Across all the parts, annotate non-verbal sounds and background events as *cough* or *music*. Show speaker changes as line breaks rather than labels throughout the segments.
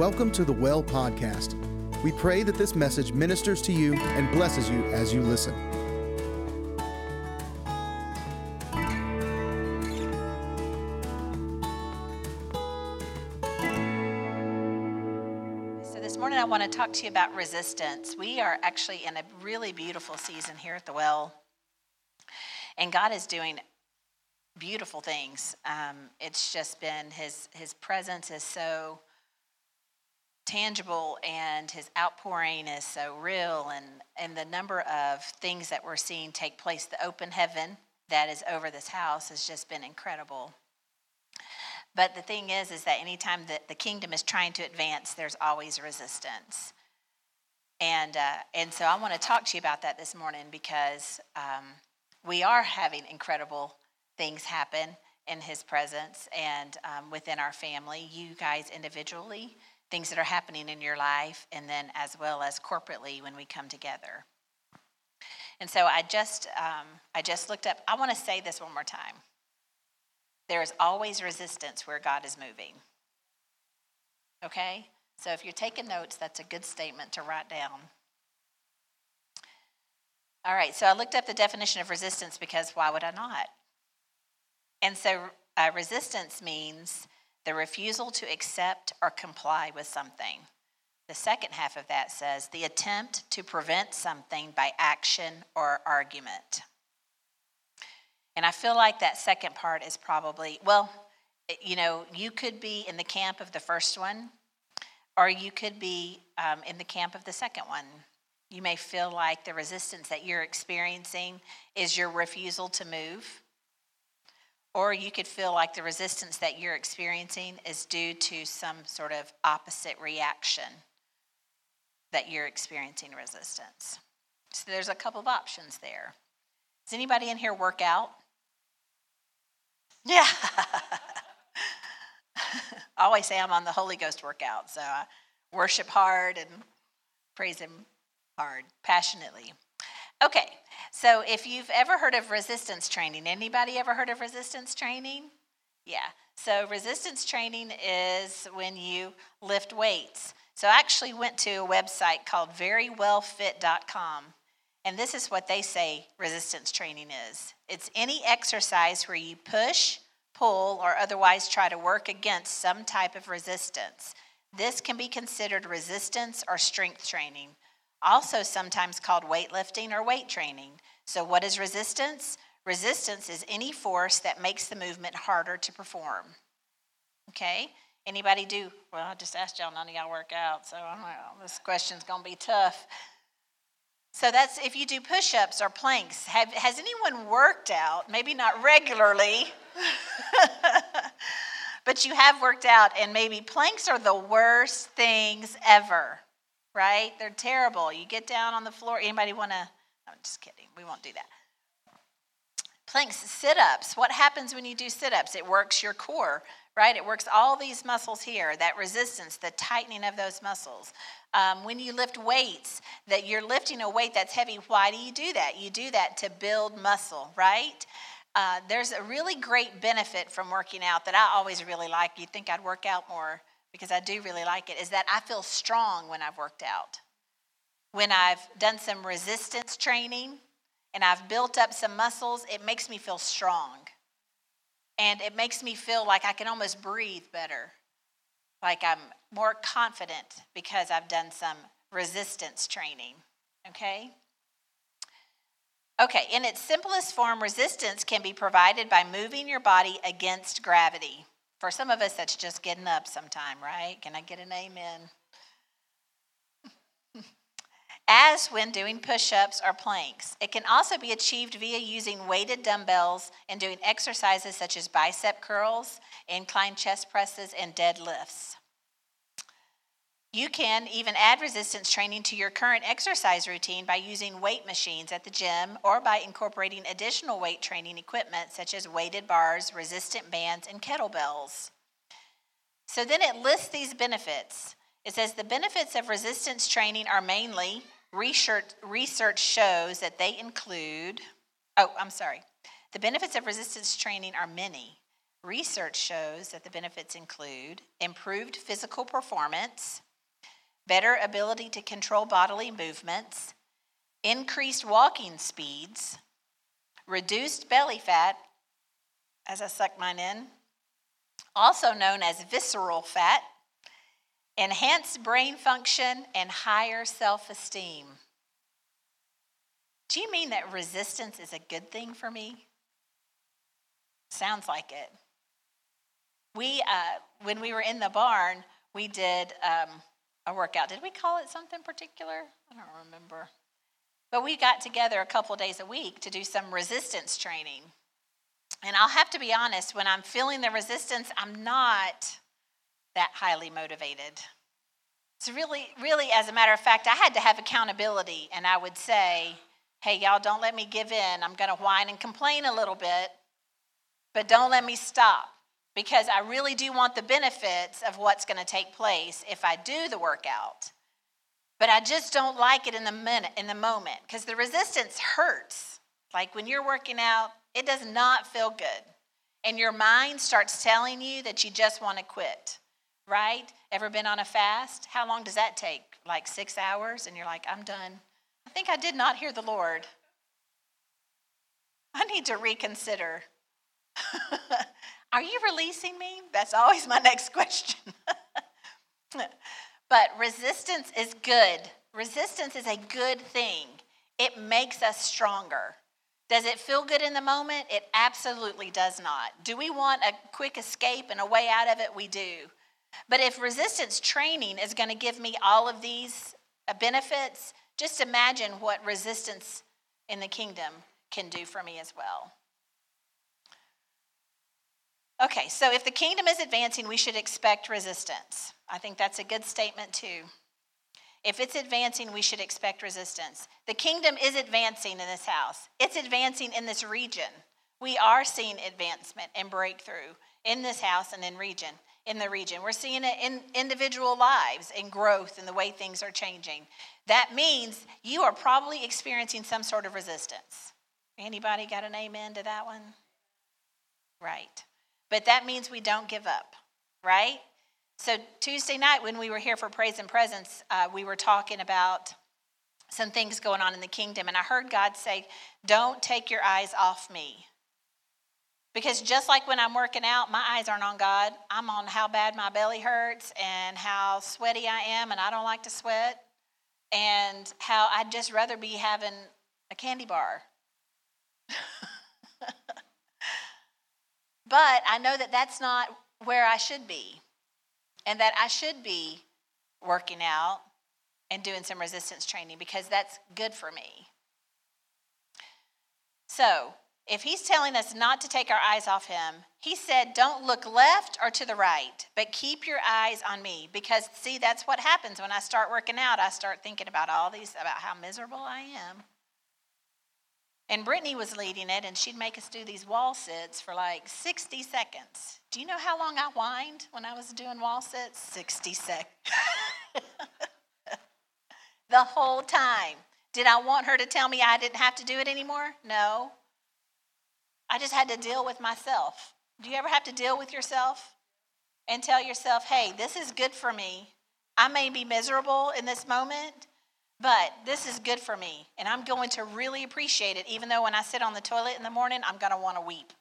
Welcome to the Well Podcast. We pray that this message ministers to you and blesses you as you listen.
So, this morning I want to talk to you about resistance. We are actually in a really beautiful season here at the well, and God is doing beautiful things. Um, it's just been His His presence is so tangible, and His outpouring is so real, and and the number of things that we're seeing take place, the open heaven that is over this house has just been incredible. But the thing is, is that anytime that the kingdom is trying to advance, there's always resistance. And, uh, and so I want to talk to you about that this morning because um, we are having incredible things happen in his presence and um, within our family, you guys individually, things that are happening in your life, and then as well as corporately when we come together. And so I just, um, I just looked up, I want to say this one more time. There is always resistance where God is moving. Okay? So if you're taking notes, that's a good statement to write down. All right, so I looked up the definition of resistance because why would I not? And so uh, resistance means the refusal to accept or comply with something. The second half of that says the attempt to prevent something by action or argument. And I feel like that second part is probably, well, you know, you could be in the camp of the first one, or you could be um, in the camp of the second one. You may feel like the resistance that you're experiencing is your refusal to move, or you could feel like the resistance that you're experiencing is due to some sort of opposite reaction that you're experiencing resistance. So there's a couple of options there. Does anybody in here work out? Yeah. *laughs* I always say I'm on the Holy Ghost workout, so I worship hard and praise Him hard, passionately. Okay, so if you've ever heard of resistance training, anybody ever heard of resistance training? Yeah. So resistance training is when you lift weights. So I actually went to a website called verywellfit.com. And this is what they say resistance training is it's any exercise where you push, pull, or otherwise try to work against some type of resistance. This can be considered resistance or strength training, also sometimes called weightlifting or weight training. So, what is resistance? Resistance is any force that makes the movement harder to perform. Okay? Anybody do? Well, I just asked y'all, none of y'all work out, so I don't know. This question's to be tough. So that's if you do push ups or planks. Have, has anyone worked out? Maybe not regularly, *laughs* but you have worked out, and maybe planks are the worst things ever, right? They're terrible. You get down on the floor. Anybody want to? I'm just kidding. We won't do that. Planks, sit ups. What happens when you do sit ups? It works your core, right? It works all these muscles here, that resistance, the tightening of those muscles. Um, when you lift weights, that you're lifting a weight that's heavy, why do you do that? You do that to build muscle, right? Uh, there's a really great benefit from working out that I always really like. You'd think I'd work out more because I do really like it, is that I feel strong when I've worked out. When I've done some resistance training and I've built up some muscles, it makes me feel strong. And it makes me feel like I can almost breathe better like I'm more confident because I've done some resistance training. Okay? Okay, in its simplest form, resistance can be provided by moving your body against gravity. For some of us, that's just getting up sometime, right? Can I get an amen? *laughs* As when doing push ups or planks. It can also be achieved via using weighted dumbbells and doing exercises such as bicep curls, incline chest presses, and deadlifts. You can even add resistance training to your current exercise routine by using weight machines at the gym or by incorporating additional weight training equipment such as weighted bars, resistant bands, and kettlebells. So then it lists these benefits. It says the benefits of resistance training are mainly research, research shows that they include, oh, I'm sorry. The benefits of resistance training are many. Research shows that the benefits include improved physical performance, better ability to control bodily movements, increased walking speeds, reduced belly fat, as I suck mine in, also known as visceral fat, enhanced brain function, and higher self esteem. Do you mean that resistance is a good thing for me? Sounds like it. We, uh, when we were in the barn, we did um, a workout. Did we call it something particular? I don't remember. But we got together a couple days a week to do some resistance training. And I'll have to be honest, when I'm feeling the resistance, I'm not that highly motivated. So, really, really, as a matter of fact, I had to have accountability, and I would say, hey, y'all, don't let me give in. I'm going to whine and complain a little bit, but don't let me stop because I really do want the benefits of what's going to take place if I do the workout. But I just don't like it in the minute in the moment because the resistance hurts. Like when you're working out, it does not feel good. And your mind starts telling you that you just want to quit. Right? Ever been on a fast? How long does that take? Like 6 hours and you're like, "I'm done." I think I did not hear the Lord. *laughs* I need to reconsider. *laughs* Are you releasing me? That's always my next question. but resistance is good. Resistance is a good thing. It makes us stronger. Does it feel good in the moment? It absolutely does not. Do we want a quick escape and a way out of it? We do. But if resistance training is going to give me all of these uh, benefits, just imagine what resistance in the kingdom can do for me as well. Okay, so if the kingdom is advancing, we should expect resistance. I think that's a good statement, too. If it's advancing, we should expect resistance. The kingdom is advancing in this house, it's advancing in this region. We are seeing advancement and breakthrough in this house and in region in the region. We're seeing it in individual lives and growth in the way things are changing. That means you are probably experiencing some sort of resistance. Anybody got an amen to that one? Right. But that means we don't give up, right? So, Tuesday night, when we were here for Praise and Presence, uh, we were talking about some things going on in the kingdom. And I heard God say, Don't take your eyes off me. Because just like when I'm working out, my eyes aren't on God. I'm on how bad my belly hurts and how sweaty I am, and I don't like to sweat, and how I'd just rather be having a candy bar. *laughs* But I know that that's not where I should be, and that I should be working out and doing some resistance training because that's good for me. So, if he's telling us not to take our eyes off him, he said, Don't look left or to the right, but keep your eyes on me. Because, see, that's what happens when I start working out. I start thinking about all these, about how miserable I am. And Brittany was leading it, and she'd make us do these wall sits for like 60 seconds. Do you know how long I whined when I was doing wall sits? 60 seconds. *laughs* the whole time. Did I want her to tell me I didn't have to do it anymore? No. I just had to deal with myself. Do you ever have to deal with yourself and tell yourself, hey, this is good for me? I may be miserable in this moment, but this is good for me, and I'm going to really appreciate it, even though when I sit on the toilet in the morning, I'm going to want to weep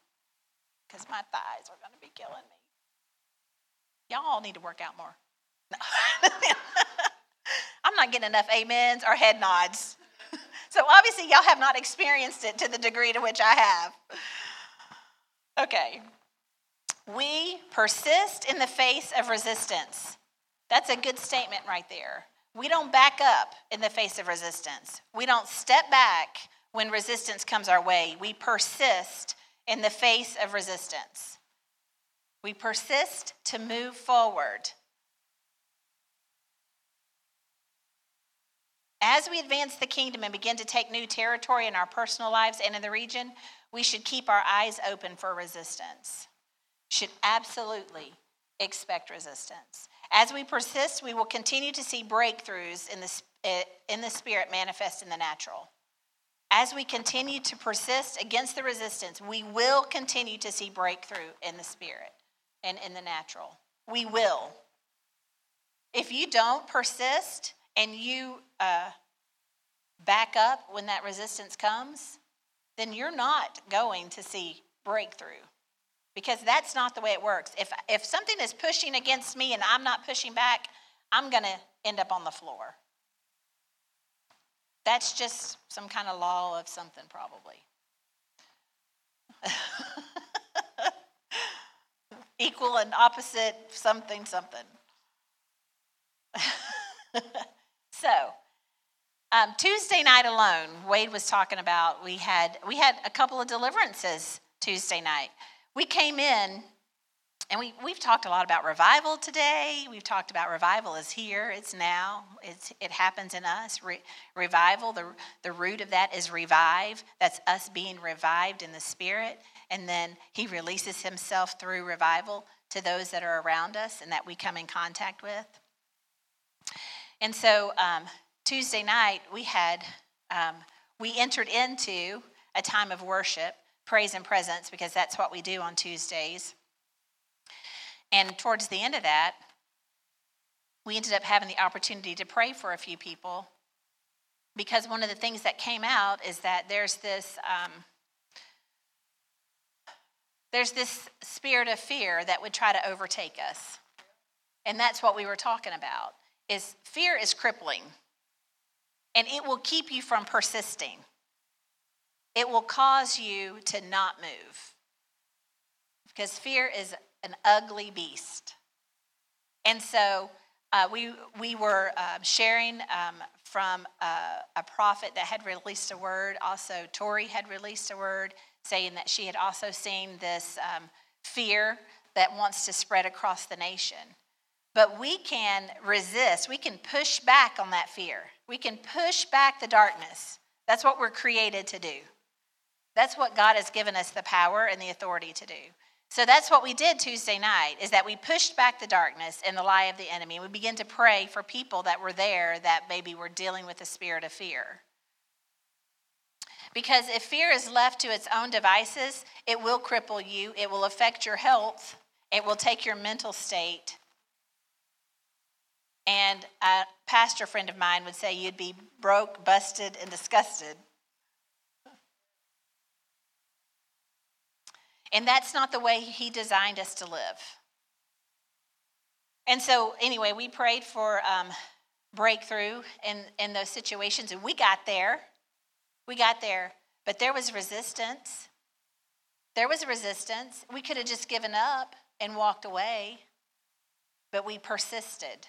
because my thighs are going to be killing me. Y'all all need to work out more. No. *laughs* I'm not getting enough amens or head nods. *laughs* so obviously, y'all have not experienced it to the degree to which I have. Okay. We persist in the face of resistance. That's a good statement right there. We don't back up in the face of resistance. We don't step back when resistance comes our way. We persist in the face of resistance. We persist to move forward. As we advance the kingdom and begin to take new territory in our personal lives and in the region, we should keep our eyes open for resistance. Should absolutely expect resistance. As we persist, we will continue to see breakthroughs in the, eh, in the spirit manifest in the natural. as we continue to persist against the resistance, we will continue to see breakthrough in the spirit and in the natural. We will. If you don't persist and you uh, back up when that resistance comes, then you're not going to see breakthrough because that's not the way it works. If, if something is pushing against me and I'm not pushing back, I'm going to end up on the floor. That's just some kind of law of something, probably. *laughs* Equal and opposite something, something. *laughs* so, um, Tuesday night alone, Wade was talking about we had we had a couple of deliverances Tuesday night. We came in and we, we've talked a lot about revival today. We've talked about revival is here, it's now, it's, it happens in us. Re, revival, the, the root of that is revive. That's us being revived in the spirit. And then he releases himself through revival to those that are around us and that we come in contact with. And so um, Tuesday night, we had, um, we entered into a time of worship, praise and presence, because that's what we do on Tuesdays. And towards the end of that, we ended up having the opportunity to pray for a few people because one of the things that came out is that there's this um, there's this spirit of fear that would try to overtake us and that's what we were talking about is fear is crippling and it will keep you from persisting it will cause you to not move because fear is an ugly beast. And so uh, we, we were uh, sharing um, from uh, a prophet that had released a word. Also, Tori had released a word saying that she had also seen this um, fear that wants to spread across the nation. But we can resist, we can push back on that fear. We can push back the darkness. That's what we're created to do. That's what God has given us the power and the authority to do. So that's what we did Tuesday night is that we pushed back the darkness and the lie of the enemy. We began to pray for people that were there that maybe were dealing with the spirit of fear. Because if fear is left to its own devices, it will cripple you, it will affect your health, it will take your mental state. And a pastor friend of mine would say you'd be broke, busted, and disgusted And that's not the way He designed us to live. And so, anyway, we prayed for um, breakthrough in, in those situations, and we got there. We got there, but there was resistance. There was resistance. We could have just given up and walked away, but we persisted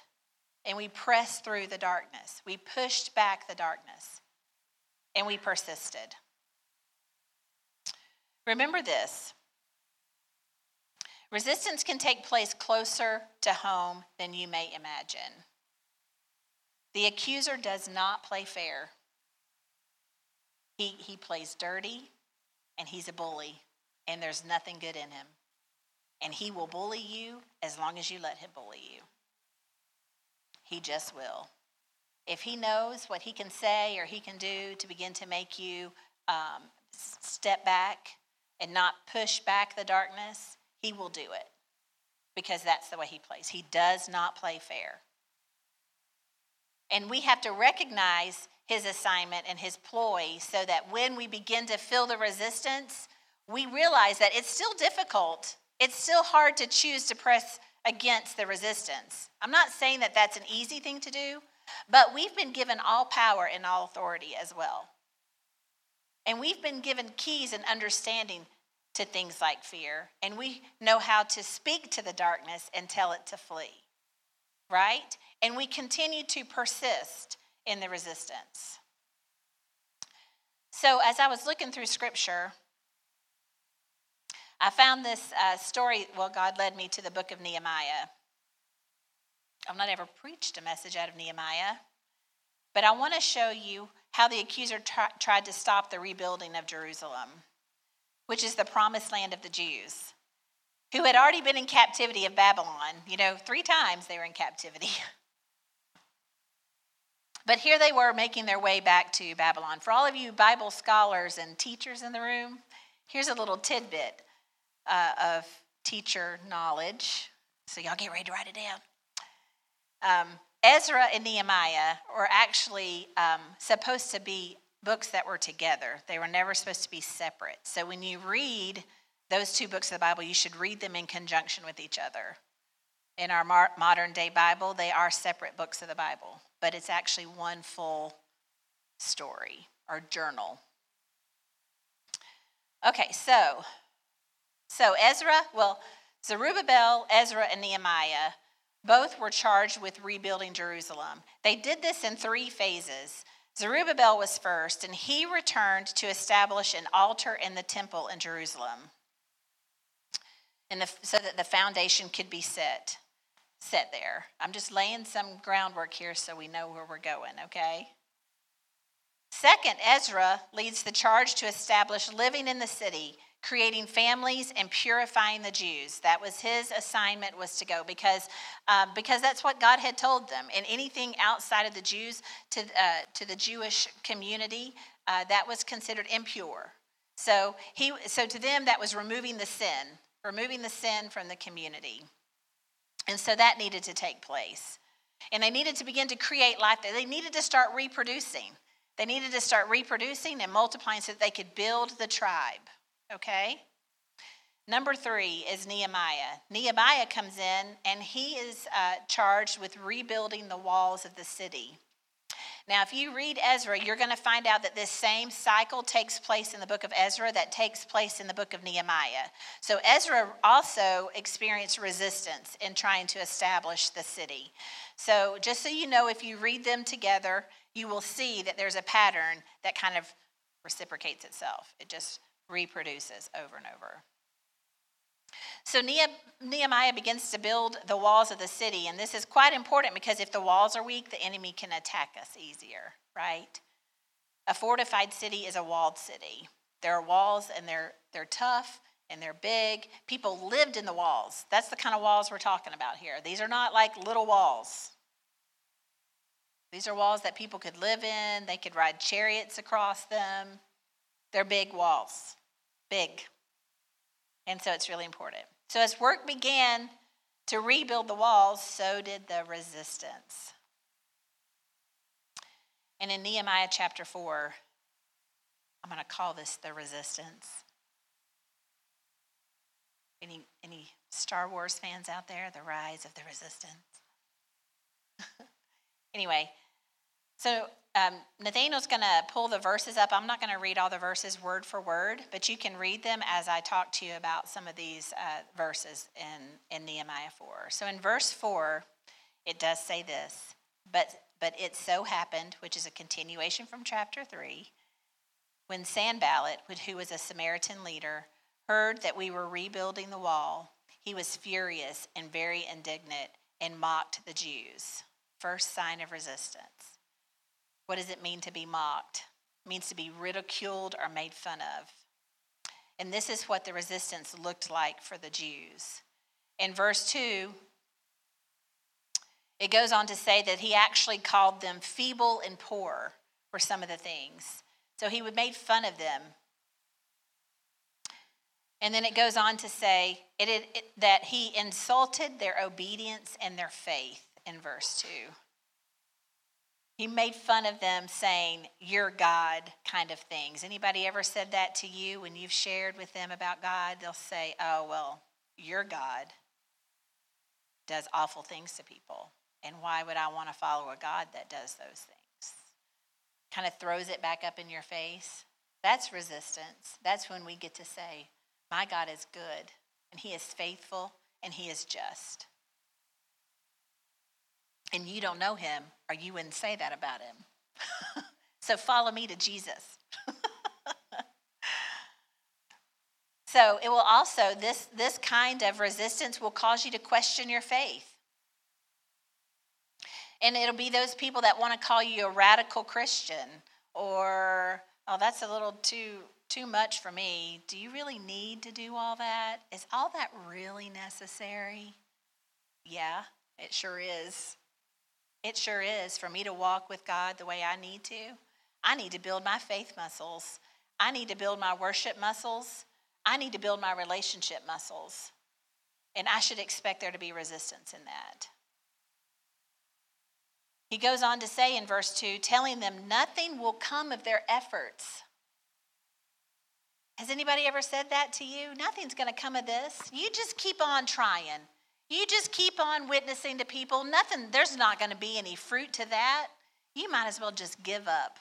and we pressed through the darkness. We pushed back the darkness and we persisted. Remember this Resistance can take place closer to home than you may imagine. The accuser does not play fair. He, he plays dirty and he's a bully, and there's nothing good in him. And he will bully you as long as you let him bully you. He just will. If he knows what he can say or he can do to begin to make you um, step back and not push back the darkness, he will do it because that's the way he plays. He does not play fair. And we have to recognize his assignment and his ploy so that when we begin to feel the resistance, we realize that it's still difficult. It's still hard to choose to press against the resistance. I'm not saying that that's an easy thing to do, but we've been given all power and all authority as well. And we've been given keys and understanding to things like fear, and we know how to speak to the darkness and tell it to flee, right? And we continue to persist in the resistance. So, as I was looking through scripture, I found this uh, story. Well, God led me to the book of Nehemiah. I've not ever preached a message out of Nehemiah, but I want to show you how the accuser tried to stop the rebuilding of Jerusalem which is the promised land of the Jews, who had already been in captivity of Babylon. You know, three times they were in captivity. *laughs* But here they were making their way back to Babylon. For all of you Bible scholars and teachers in the room, here's a little tidbit uh, of teacher knowledge. So y'all get ready to write it down. Um, Ezra and Nehemiah were actually um, supposed to be books that were together. They were never supposed to be separate. So when you read those two books of the Bible, you should read them in conjunction with each other. In our modern day Bible, they are separate books of the Bible, but it's actually one full story or journal. Okay, so so Ezra, well, Zerubbabel, Ezra, and Nehemiah both were charged with rebuilding Jerusalem. They did this in three phases. Zerubbabel was first, and he returned to establish an altar in the temple in Jerusalem, so that the foundation could be set, set there. I'm just laying some groundwork here so we know where we're going, okay? Second, Ezra leads the charge to establish living in the city creating families and purifying the Jews. That was his assignment was to go because, um, because that's what God had told them. And anything outside of the Jews to, uh, to the Jewish community, uh, that was considered impure. So, he, so to them, that was removing the sin, removing the sin from the community. And so that needed to take place. And they needed to begin to create life. They needed to start reproducing. They needed to start reproducing and multiplying so that they could build the tribe okay? Number three is Nehemiah. Nehemiah comes in and he is uh, charged with rebuilding the walls of the city. Now, if you read Ezra, you're going to find out that this same cycle takes place in the book of Ezra that takes place in the book of Nehemiah. So, Ezra also experienced resistance in trying to establish the city. So, just so you know, if you read them together, you will see that there's a pattern that kind of reciprocates itself. It just reproduces over and over. So Nehemiah begins to build the walls of the city, and this is quite important because if the walls are weak, the enemy can attack us easier, right? A fortified city is a walled city. There are walls, and they're they're tough and they're big. People lived in the walls. That's the kind of walls we're talking about here. These are not like little walls. These are walls that people could live in. They could ride chariots across them. They're big walls big. And so it's really important. So as work began to rebuild the walls, so did the resistance. And in Nehemiah chapter 4, I'm going to call this the resistance. Any, any Star Wars fans out there? The rise of the resistance. *laughs* anyway, so um, Nathaniel's going to pull the verses up. I'm not going to read all the verses word for word, but you can read them as I talk to you about some of these uh, verses in, in Nehemiah 4. So in verse 4, it does say this, but, but it so happened, which is a continuation from chapter 3, when Sanballat, who was a Samaritan leader, heard that we were rebuilding the wall, he was furious and very indignant and mocked the Jews. First sign of resistance. What does it mean to be mocked? It means to be ridiculed or made fun of. And this is what the resistance looked like for the Jews. In verse 2, it goes on to say that he actually called them feeble and poor for some of the things. So he would made fun of them. And then it goes on to say it, it, it, that he insulted their obedience and their faith in verse 2. He made fun of them saying, You're God kind of things. Anybody ever said that to you when you've shared with them about God? They'll say, Oh, well, your God does awful things to people. And why would I want to follow a God that does those things? Kind of throws it back up in your face. That's resistance. That's when we get to say, My God is good, and He is faithful, and He is just and you don't know him, or you wouldn't say that about him. *laughs* so follow me to Jesus. *laughs* so it will also, this, this kind of resistance will cause you to question your faith. And it'll be those people that want to call you a radical Christian or, oh, that's a little too too much for me. Do you really need to do all that? Is all that really necessary? Yeah, it sure is. It sure is. For me to walk with God the way I need to, I need to build my faith muscles. I need to build my worship muscles. I need to build my relationship muscles. And I should expect there to be resistance in that. He goes on to say in verse 2 telling them nothing will come of their efforts. Has anybody ever said that to you? Nothing's going to come of this. You just keep on trying. You just keep on witnessing to people. Nothing, there's not going to be any fruit to that. You might as well just give up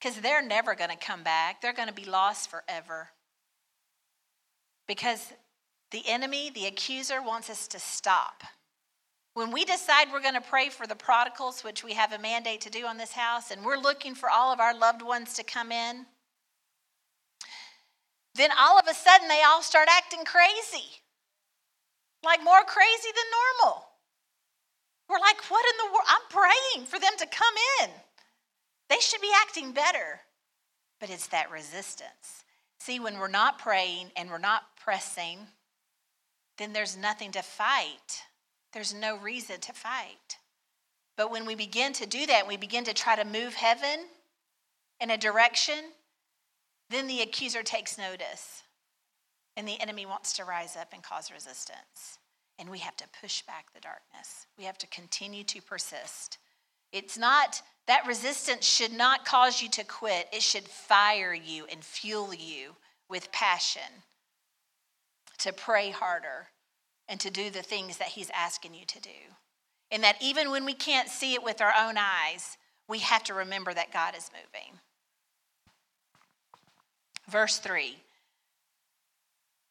because they're never going to come back. They're going to be lost forever. Because the enemy, the accuser, wants us to stop. When we decide we're going to pray for the prodigals, which we have a mandate to do on this house, and we're looking for all of our loved ones to come in, then all of a sudden they all start acting crazy. Like more crazy than normal. We're like, what in the world? I'm praying for them to come in. They should be acting better. But it's that resistance. See, when we're not praying and we're not pressing, then there's nothing to fight. There's no reason to fight. But when we begin to do that, we begin to try to move heaven in a direction, then the accuser takes notice. And the enemy wants to rise up and cause resistance. And we have to push back the darkness. We have to continue to persist. It's not, that resistance should not cause you to quit. It should fire you and fuel you with passion to pray harder and to do the things that He's asking you to do. And that even when we can't see it with our own eyes, we have to remember that God is moving. Verse 3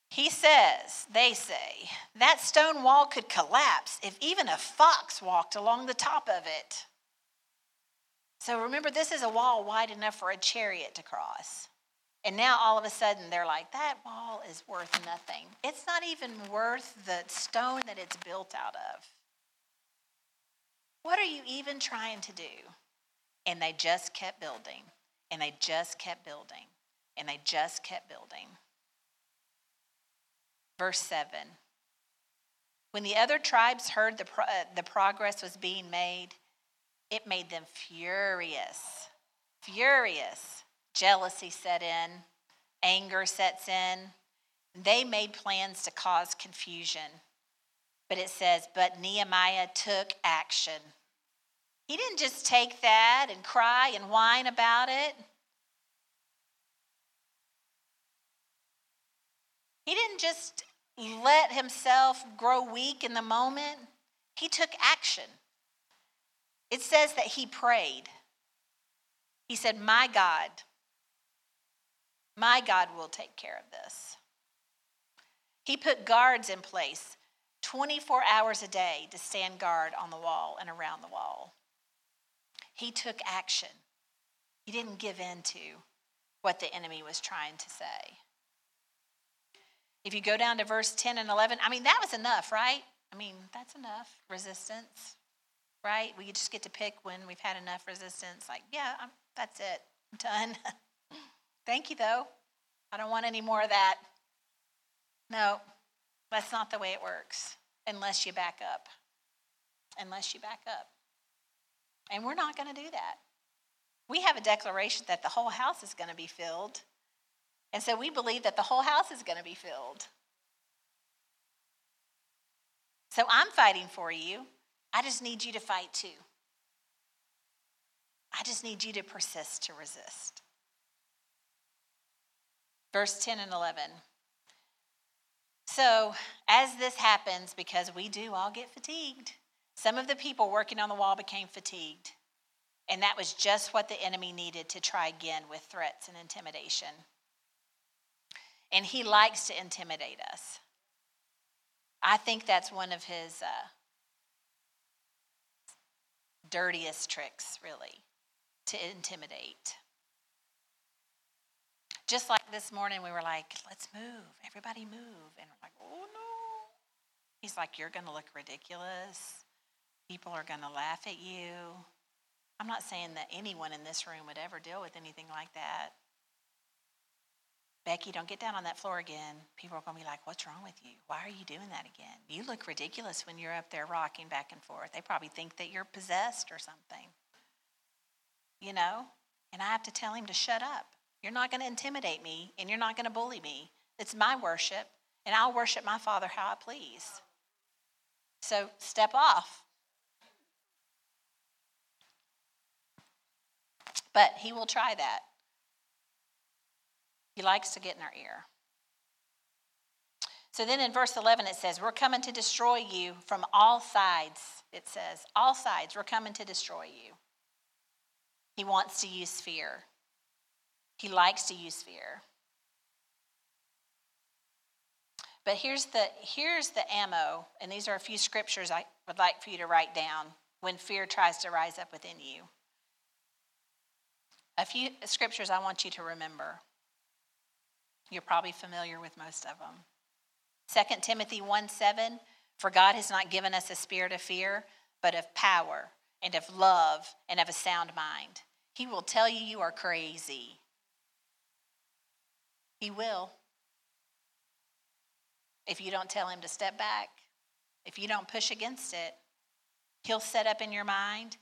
He says, they say, that stone wall could collapse if even a fox walked along the top of it. So remember, this is a wall wide enough for a chariot to cross. And now all of a sudden they're like, that wall is worth nothing. It's not even worth the stone that it's built out of. What are you even trying to do? And they just kept building, and they just kept building, and they just kept building. Verse 7 When the other tribes heard the, pro- uh, the progress was being made, it made them furious. Furious. Jealousy set in, anger sets in. They made plans to cause confusion. But it says, but Nehemiah took action. He didn't just take that and cry and whine about it. He didn't just let himself grow weak in the moment. He took action. It says that he prayed. He said, My God, my God will take care of this. He put guards in place 24 hours a day to stand guard on the wall and around the wall. He took action. He didn't give in to what the enemy was trying to say. If you go down to verse 10 and 11, I mean, that was enough, right? I mean, that's enough resistance right? We just get to pick when we've had enough resistance. Like, yeah, I'm, that's it. I'm done. *laughs* Thank you, though. I don't want any more of that. No, that's not the way it works unless you back up. Unless you back up. And we're not going to do that. We have a declaration that the whole house is going to be filled. And so we believe that the whole house is going to be filled. So I'm fighting for you. I just need you to fight too. I just need you to persist to resist. Verse 10 and 11. So, as this happens, because we do all get fatigued, some of the people working on the wall became fatigued. And that was just what the enemy needed to try again with threats and intimidation. And he likes to intimidate us. I think that's one of his uh, dirtiest tricks, really, to intimidate. Just like this morning, we were like, let's move, everybody move. And we're like, oh no. He's like, you're going to look ridiculous. People are going to laugh at you. I'm not saying that anyone in this room would ever deal with anything like that. Becky, don't get down on that floor again. People are going to be like, What's wrong with you? Why are you doing that again? You look ridiculous when you're up there rocking back and forth. They probably think that you're possessed or something. You know? And I have to tell him to shut up. You're not going to intimidate me and you're not going to bully me. It's my worship, and I'll worship my Father how I please. So step off. But he will try that. He likes to get in our ear. So then in verse 11 it says, We're coming to destroy you from all sides. It says, All sides, we're coming to destroy you. He wants to use fear, he likes to use fear. But here's the, here's the ammo, and these are a few scriptures I would like for you to write down when fear tries to rise up within you. A few scriptures I want you to remember. You're probably familiar with most of them. 2 Timothy 1 7, for God has not given us a spirit of fear, but of power and of love and of a sound mind. He will tell you you are crazy. He will if you don't tell him to step back, if you don't push against it, he'll set up in your mind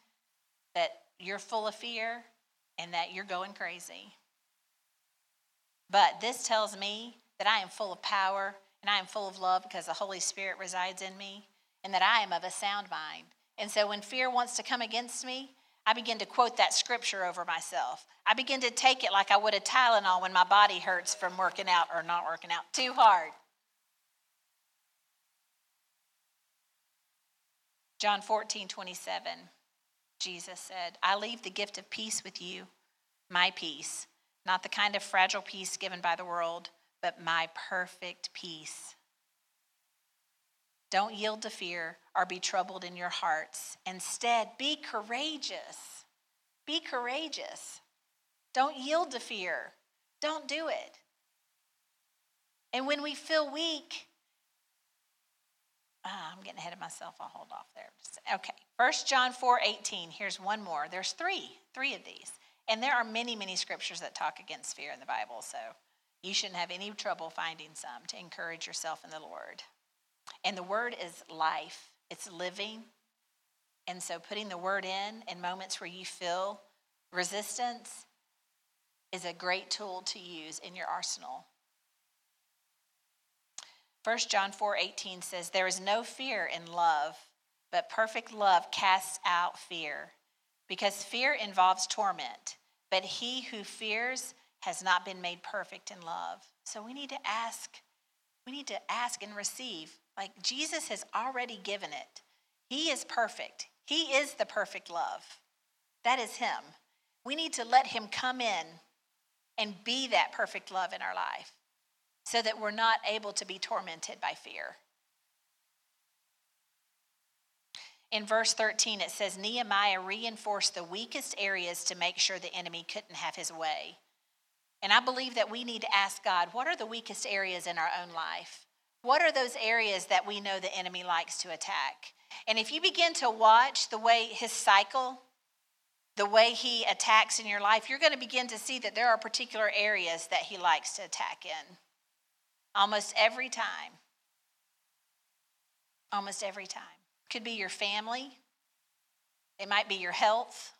that you're full of fear and that you're going crazy. But this tells me that I am full of power and I am full of love because the Holy Spirit resides in me and that I am of a sound mind. And so when fear wants to come against me, I begin to quote that scripture over myself. I begin to take it like I would a Tylenol when my body hurts from working out or not working out too hard. John 14, 27, Jesus said, I leave the gift of peace with you, my peace, not the kind of fragile peace given by the world, but my perfect peace. Don't yield to fear or be troubled in your hearts. Instead, be courageous. Be courageous. Don't yield to fear. Don't do it. And when we feel weak, Ah, I'm getting ahead of myself. I'll hold off there. Okay. 1 John 4 18. Here's one more. There's three, three of these. And there are many, many scriptures that talk against fear in the Bible. So you shouldn't have any trouble finding some to encourage yourself in the Lord. And the word is life, it's living. And so putting the word in in moments where you feel resistance is a great tool to use in your arsenal 1 John 4 18 says, There is no fear in love, but perfect love casts out fear, because fear involves torment. But he who fears has not been made perfect in love. So we need to ask, we need to ask and receive. Like Jesus has already given it. He is perfect. He is the perfect love. That is Him. We need to let Him come in and be that perfect love in our life so that we're not able to be tormented by fear. In verse 13, it says Nehemiah reinforced the weakest areas to make sure the enemy couldn't have his way. And I believe that we need to ask God, what are the weakest areas in our own life? What are those areas that we know the enemy likes to attack? And if you begin to watch the way his cycle, the way he attacks in your life, you're going to begin to see that there are particular areas that he likes to attack in. Almost every time. Almost every time. Could be your family, it might be your health,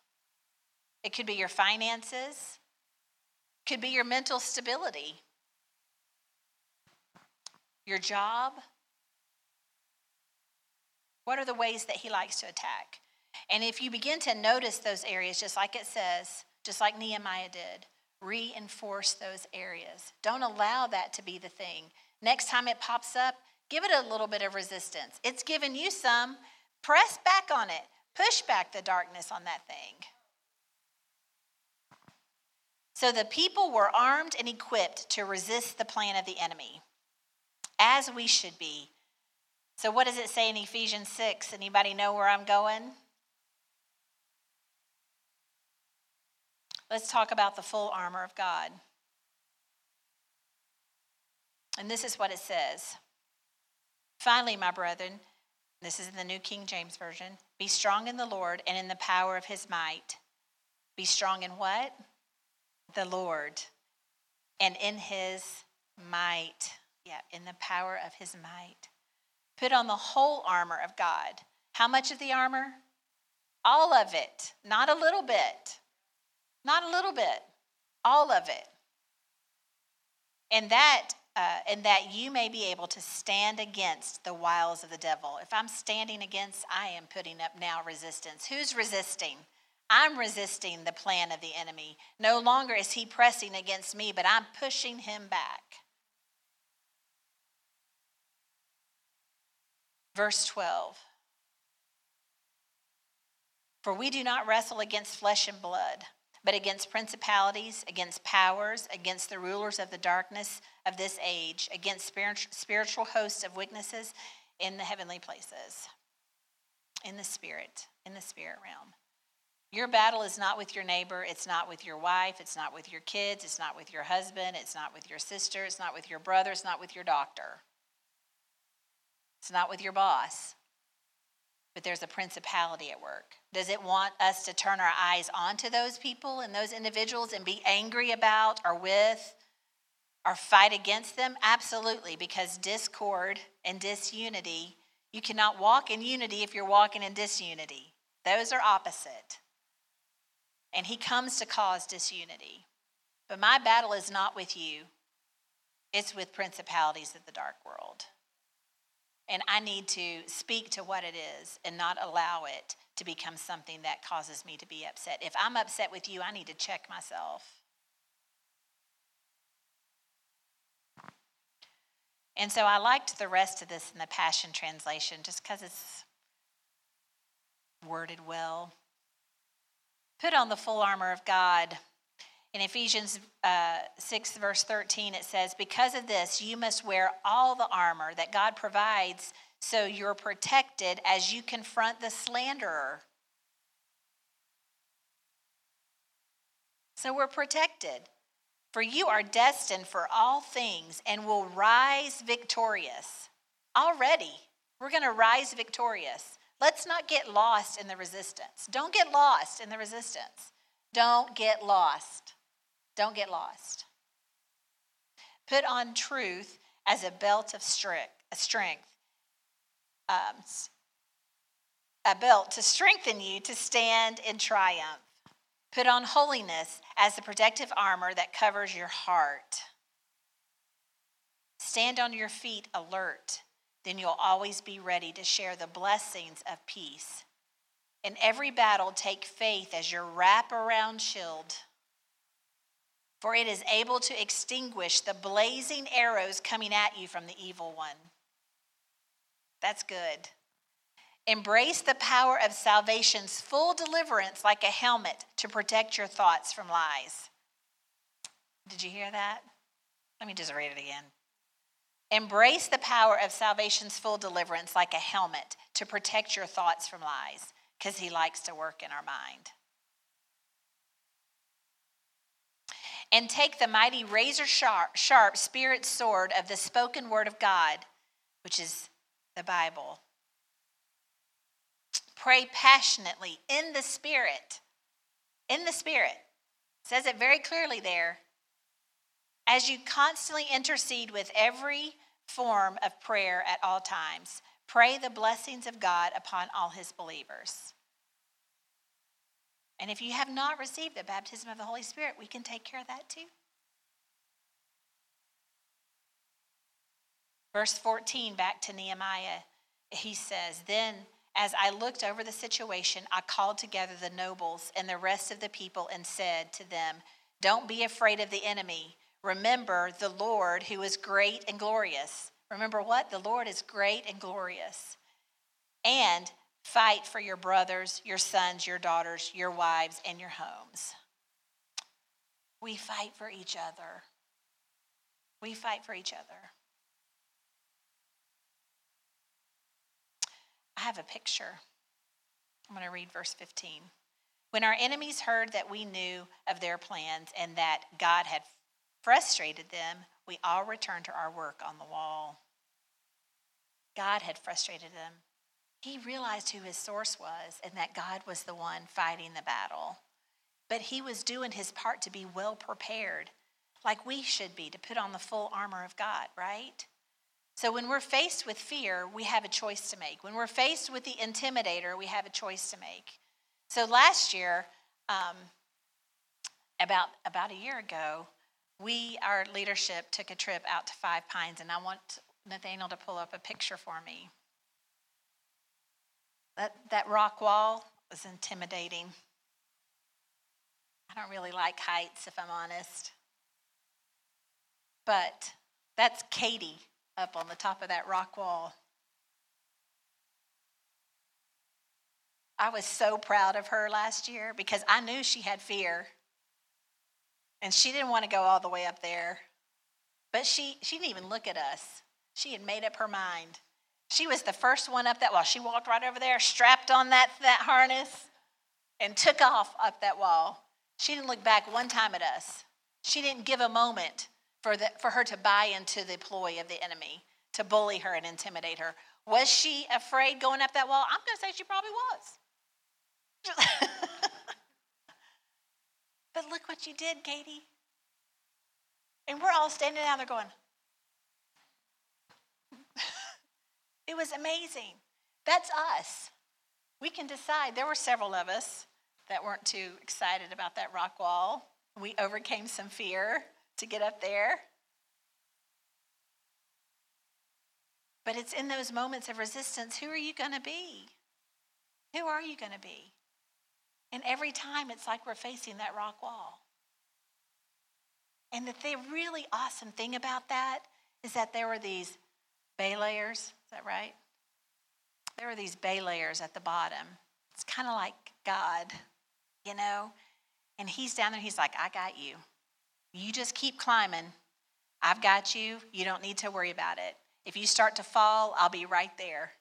it could be your finances, it could be your mental stability, your job. What are the ways that he likes to attack? And if you begin to notice those areas, just like it says, just like Nehemiah did, reinforce those areas. Don't allow that to be the thing. Next time it pops up, give it a little bit of resistance. It's given you some. Press back on it, push back the darkness on that thing. So the people were armed and equipped to resist the plan of the enemy, as we should be. So, what does it say in Ephesians 6? Anybody know where I'm going? Let's talk about the full armor of God. And this is what it says Finally, my brethren, this is in the New King James Version be strong in the Lord and in the power of his might. Be strong in what? The Lord. and in his might. Yeah, in the power of his might. Put on the whole armor of God. How much of the armor? All of it, not a little bit. Not a little bit, all of it. And that uh, and that you may be able to stand against the wiles of the devil. If I'm standing against, I am putting up now resistance. Who's resisting? I'm resisting the plan of the enemy. No longer is he pressing against me, but I'm pushing him back. Verse 12 For we do not wrestle against flesh and blood, but against principalities, against powers, against the rulers of the darkness of this age, against spiritual hosts of witnesses in the heavenly places, in the spirit, in the spirit realm. Your battle is not with your neighbor, it's not with your wife, it's not with your kids, it's not with your husband, it's not with your sister, it's not with your brother, it's not with your doctor. It's not with your boss. But there's a principality at work. Does it want us to turn our eyes onto those people and those individuals and be angry about or with or fight against them? Absolutely, because discord and disunity, you cannot walk in unity if you're walking in disunity. Those are opposite. And he comes to cause disunity. But my battle is not with you, it's with principalities of the dark world. And I need to speak to what it is and not allow it to become something that causes me to be upset. If I'm upset with you, I need to check myself. And so I liked the rest of this in the Passion Translation just because it's worded well. Put on the full armor of God. In Ephesians uh, 6, verse 13, it says, Because of this, you must wear all the armor that God provides so you're protected as you confront the slanderer. So we're protected. For you are destined for all things and will rise victorious. Already, we're going to rise victorious. Let's not get lost in the resistance. Don't get lost in the resistance. Don't get lost. Don't get lost. Put on truth as a belt of strength, um, a belt to strengthen you to stand in triumph. Put on holiness as the protective armor that covers your heart. Stand on your feet alert then you'll always be ready to share the blessings of peace. In every battle, take faith as your wraparound shield, for it is able to extinguish the blazing arrows coming at you from the evil one. That's good. Embrace the power of salvation's full deliverance like a helmet to protect your thoughts from lies. Did you hear that? Let me just read it again. Embrace the power of salvation's full deliverance like a helmet to protect your thoughts from lies, because he likes to work in our mind. And take the mighty razor sharp, sharp spirit sword of the spoken word of God, which is the Bible. Pray passionately in the Spirit. In the Spirit. It says it very clearly there as you constantly intercede with every form of prayer at all times, pray the blessings of God upon all his believers. And if you have not received the baptism of the Holy Spirit, we can take care of that too. Verse 14, back to Nehemiah, he says, Then as I looked over the situation, I called together the nobles and the rest of the people and said to them, Don't be afraid of the enemy Remember the Lord who is great and glorious. Remember what? The Lord is great and glorious. And fight for your brothers, your sons, your daughters, your wives, and your homes. We fight for each other. We fight for each other. I have a picture. I'm going to read verse 15. When our enemies heard that we knew of their plans and that God had frustrated them, we all returned to our work on the wall. God had frustrated them. He realized who his source was and that God was the one fighting the battle. But he was doing his part to be well prepared. like we should be, to put on the full armor of God, right? So when we're faced with fear, we have a choice to make. When we're faced with the intimidator, we have a choice to make. So last year, um, about about a year ago, we our leadership took a trip out to Five Pines, and I want Nathaniel to pull up a picture for me. That that rock wall was intimidating. I don't really like heights, if I'm honest. But that's Katie up on the top of that rock wall. I was so proud of her last year because I knew she had fear. And she didn't want to go all the way up there. But she, she didn't even look at us. She had made up her mind. She was the first one up that wall. She walked right over there, strapped on that, that harness, and took off up that wall. She didn't look back one time at us. She didn't give a moment for, the, for her to buy into the ploy of the enemy, to bully her and intimidate her. Was she afraid going up that wall? I'm going to say she probably was. *laughs* but look what you did, Katie. And we're all standing down there going, it was amazing. That's us. We can decide. There were several of us that weren't too excited about that rock wall. We overcame some fear to get up there. But it's in those moments of resistance who are you going to be? Who are you going to be? And every time it's like we're facing that rock wall. And the th- really awesome thing about that is that there were these belayers. Is that right? There were these belayers at the bottom. It's kind of like God you know? And he's down there, he's like, I got you. You just keep climbing. I've got you. You don't need to worry about it. If you start to fall, I'll be right there.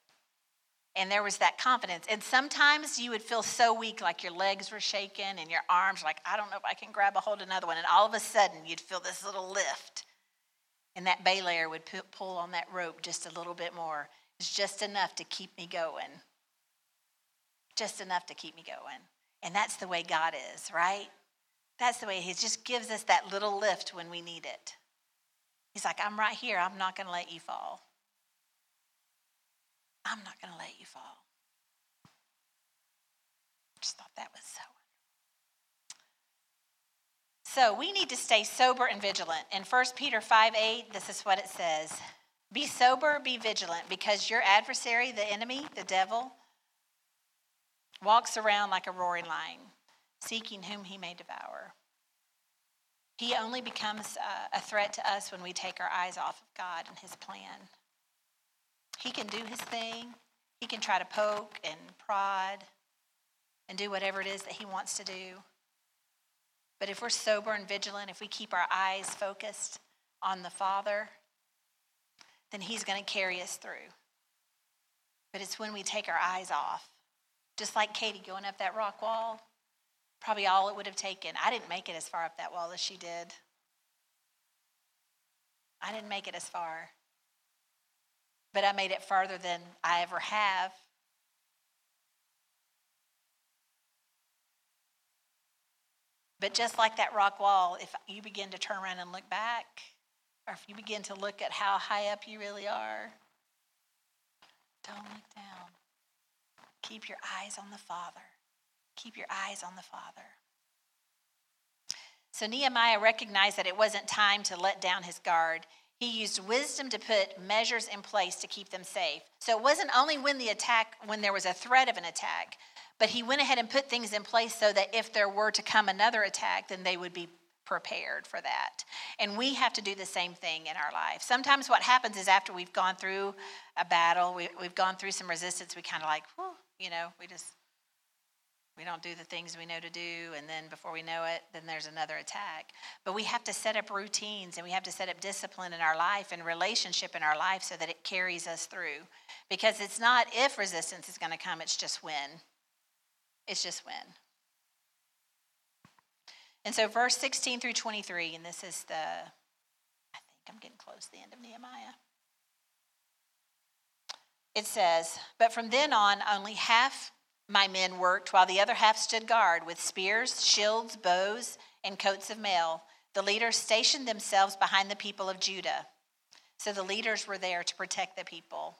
And there was that confidence. And sometimes you would feel so weak, like your legs were shaking and your arms, like, I don't know if I can grab a hold of another one. And all of a sudden, you'd feel this little lift. And that belayer would pull on that rope just a little bit more. It's just enough to keep me going. Just enough to keep me going. And that's the way God is, right? That's the way He just gives us that little lift when we need it. He's like, I'm right here. I'm not going to let you fall. I'm not going to let you fall. Just thought that was so. So we need to stay sober and vigilant. In 1 Peter 5 8, this is what it says Be sober, be vigilant, because your adversary, the enemy, the devil, walks around like a roaring lion, seeking whom he may devour. He only becomes uh, a threat to us when we take our eyes off of God and his plan. He can do his thing. He can try to poke and prod and do whatever it is that he wants to do. But if we're sober and vigilant, if we keep our eyes focused on the Father, then he's going to carry us through. But it's when we take our eyes off just like Katie going up that rock wall, probably all it would have taken. I didn't make it as far up that wall as she did. I didn't make it as far. But I made it farther than I ever have. But just like that rock wall, if you begin to turn around and look back, or if you begin to look at how high up you really are, don't look down. Keep your eyes on the Father. Keep your eyes on the Father. So Nehemiah recognized that it wasn't time to let down his guard. He used wisdom to put measures in place to keep them safe. So it wasn't only when the attack, when there was a threat of an attack, but he went ahead and put things in place so that if there were to come another attack, then they would be prepared for that. And we have to do the same thing in our life. Sometimes what happens is after we've gone through a battle, we, have gone through some resistance, we kind of like, you know, we just we don't do the things we know to do and then before we know it then there's another attack but we have to set up routines and we have to set up discipline in our life and relationship in our life so that it carries us through because it's not if resistance is going to come it's just when it's just when and so verse 16 through 23 and this is the i think i'm getting close to the end of nehemiah it says, But from then on, only half my men worked, while the other half stood guard with spears, shields, bows, and coats of mail. the leaders stationed themselves behind the people of Judah. So the leaders were there to protect the people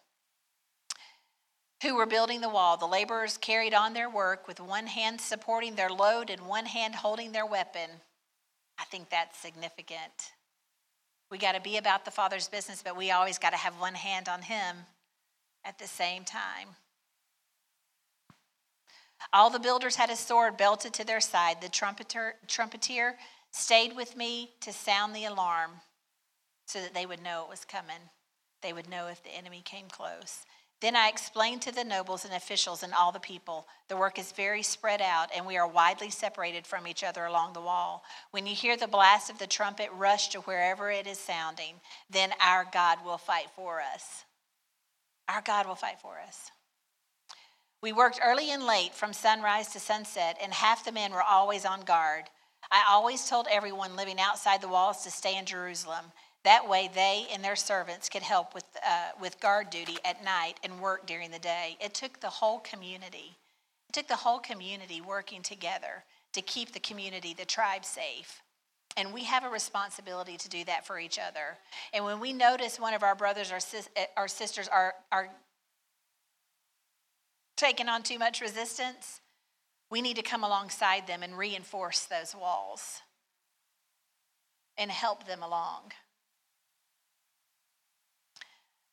who were building the wall. The laborers carried on their work with one hand supporting their load and one hand holding their weapon. I think that's significant. We got to be about the Father's business, but we always got to have one hand on Him at the same time. All the builders had a sword belted to their side. The trumpeter, trumpeter stayed with me to sound the alarm so that they would know it was coming. They would know if the enemy came close. Then I explained to the nobles and officials and all the people the work is very spread out, and we are widely separated from each other along the wall. When you hear the blast of the trumpet, rush to wherever it is sounding. Then our God will fight for us. Our God will fight for us. We worked early and late from sunrise to sunset, and half the men were always on guard. I always told everyone living outside the walls to stay in Jerusalem. That way, they and their servants could help with, uh, with guard duty at night and work during the day. It took the whole community. It took the whole community working together to keep the community, the tribe, safe. And we have a responsibility to do that for each other. And when we notice one of our brothers or, sis- our sisters are, are taking on too much resistance, we need to come alongside them and reinforce those walls and help them along.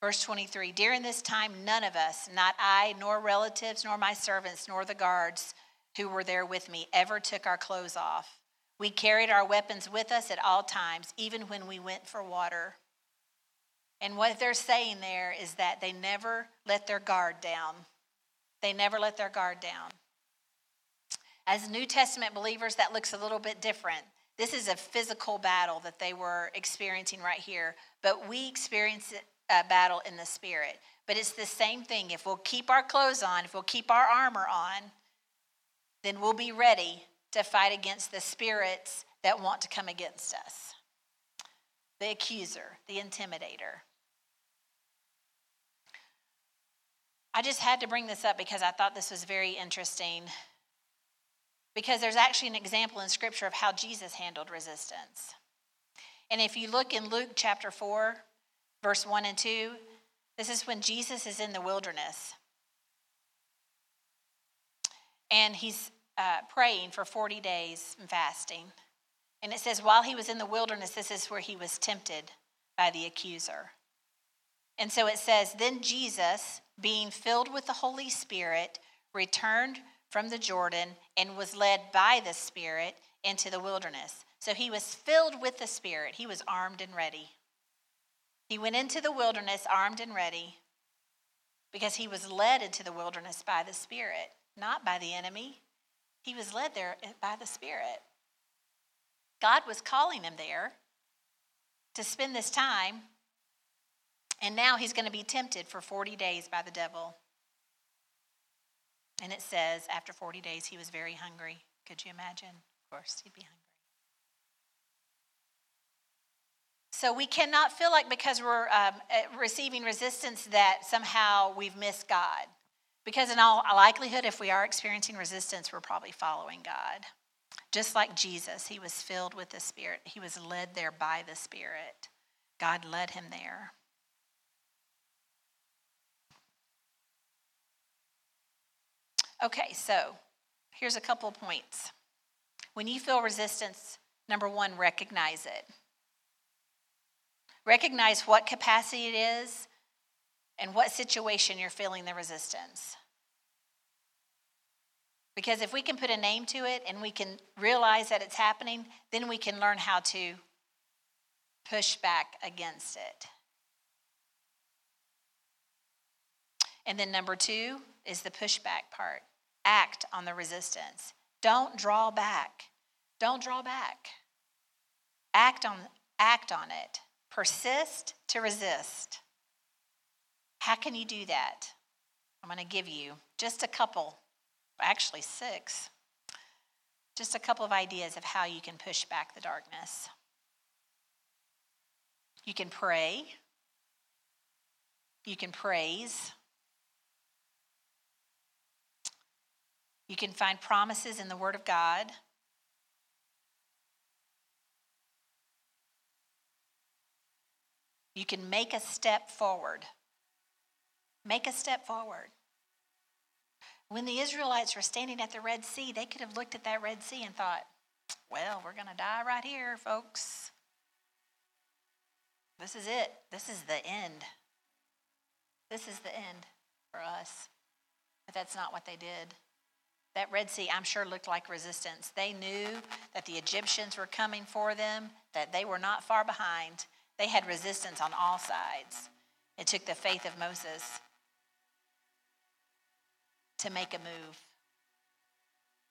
Verse 23 During this time, none of us, not I, nor relatives, nor my servants, nor the guards who were there with me, ever took our clothes off. We carried our weapons with us at all times, even when we went for water. And what they're saying there is that they never let their guard down. They never let their guard down. As New Testament believers, that looks a little bit different. This is a physical battle that they were experiencing right here, but we experience it uh, battle in the spirit. But it's the same thing. If we'll keep our clothes on, if we'll keep our armor on, then we'll be ready to fight against the spirits that want to come against us the accuser, the intimidator. I just had to bring this up because I thought this was very interesting. Because there's actually an example in Scripture of how Jesus handled resistance. And if you look in Luke chapter 4, verse 1 and 2, this is when Jesus is in the wilderness. And he's uh, praying for 40 days and fasting. And it says, while he was in the wilderness, this is where he was tempted by the accuser. And so it says, Then Jesus, being filled with the Holy Spirit, returned from the Jordan and was led by the Spirit into the wilderness. So he was filled with the Spirit, he was armed and ready. He went into the wilderness armed and ready because he was led into the wilderness by the Spirit, not by the enemy. He was led there by the Spirit. God was calling him there to spend this time, and now he's going to be tempted for 40 days by the devil. And it says, after 40 days, he was very hungry. Could you imagine? Of course, he'd be hungry. So we cannot feel like because we're um, eh, receiving resistance that somehow we've missed God. Because in all likelihood, if we are experiencing resistance, we're probably following God. Just like Jesus, he was filled with the Spirit. He was led there by the Spirit. God led him there. Okay, so here's a couple of points. When you feel resistance, number one, recognize it. Recognize what capacity it is and what situation you're feeling the resistance. Because if we can put a name to it and we can realize that it's happening, then we can learn how to push back against it. And then number two is the pushback part act on the resistance. Don't draw back. Don't draw back. Act on, act on it. Persist to resist. How can you do that? I'm going to give you just a couple, actually, six, just a couple of ideas of how you can push back the darkness. You can pray, you can praise, you can find promises in the Word of God. You can make a step forward. Make a step forward. When the Israelites were standing at the Red Sea, they could have looked at that Red Sea and thought, well, we're going to die right here, folks. This is it. This is the end. This is the end for us. But that's not what they did. That Red Sea, I'm sure, looked like resistance. They knew that the Egyptians were coming for them, that they were not far behind. They had resistance on all sides. It took the faith of Moses to make a move.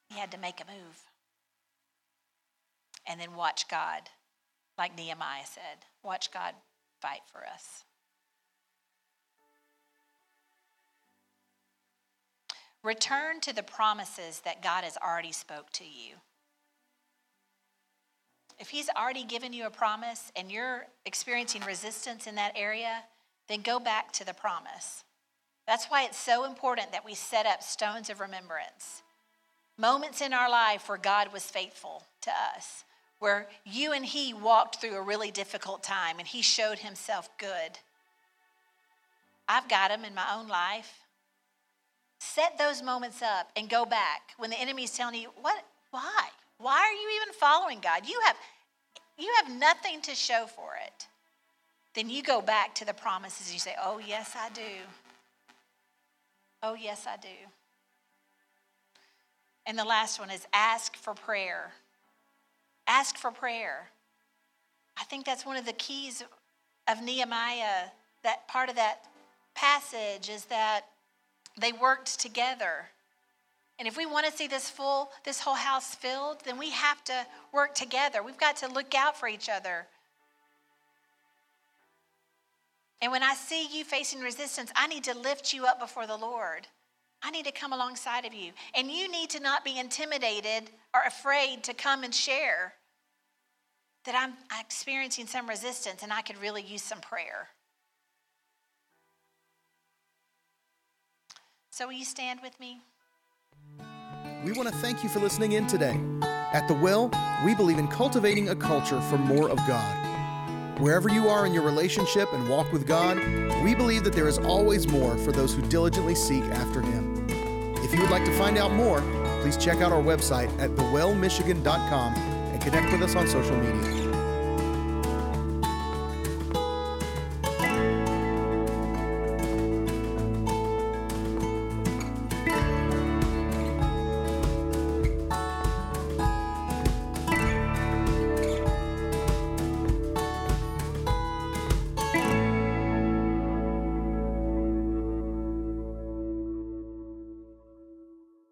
He had to make a move. And then watch God, like Nehemiah said, watch God fight for us. Return to the promises that God has already spoke to you. If he's already given you a promise and you're experiencing resistance in that area, then go back to the promise. That's why it's so important that we set up stones of remembrance. Moments in our life where God was faithful to us, where you and he walked through a really difficult time and he showed himself good. I've got them in my own life. Set those moments up and go back when the enemy's telling you, "What why? Why are you even following God? You have you have nothing to show for it." Then you go back to the promises and you say, "Oh, yes, I do. Oh, yes, I do." And the last one is ask for prayer. Ask for prayer. I think that's one of the keys of Nehemiah, that part of that passage is that they worked together. And if we want to see this full, this whole house filled, then we have to work together. We've got to look out for each other. And when I see you facing resistance, I need to lift you up before the Lord. I need to come alongside of you. And you need to not be intimidated or afraid to come and share that I'm experiencing some resistance and I could really use some prayer. So, will you stand with me?
We want to thank you for listening in today. At The Well, we believe in cultivating a culture for more of God. Wherever you are in your relationship and walk with God, we believe that there is always more for those who diligently seek after Him. If you would like to find out more, please check out our website at thewellmichigan.com and connect with us on social media.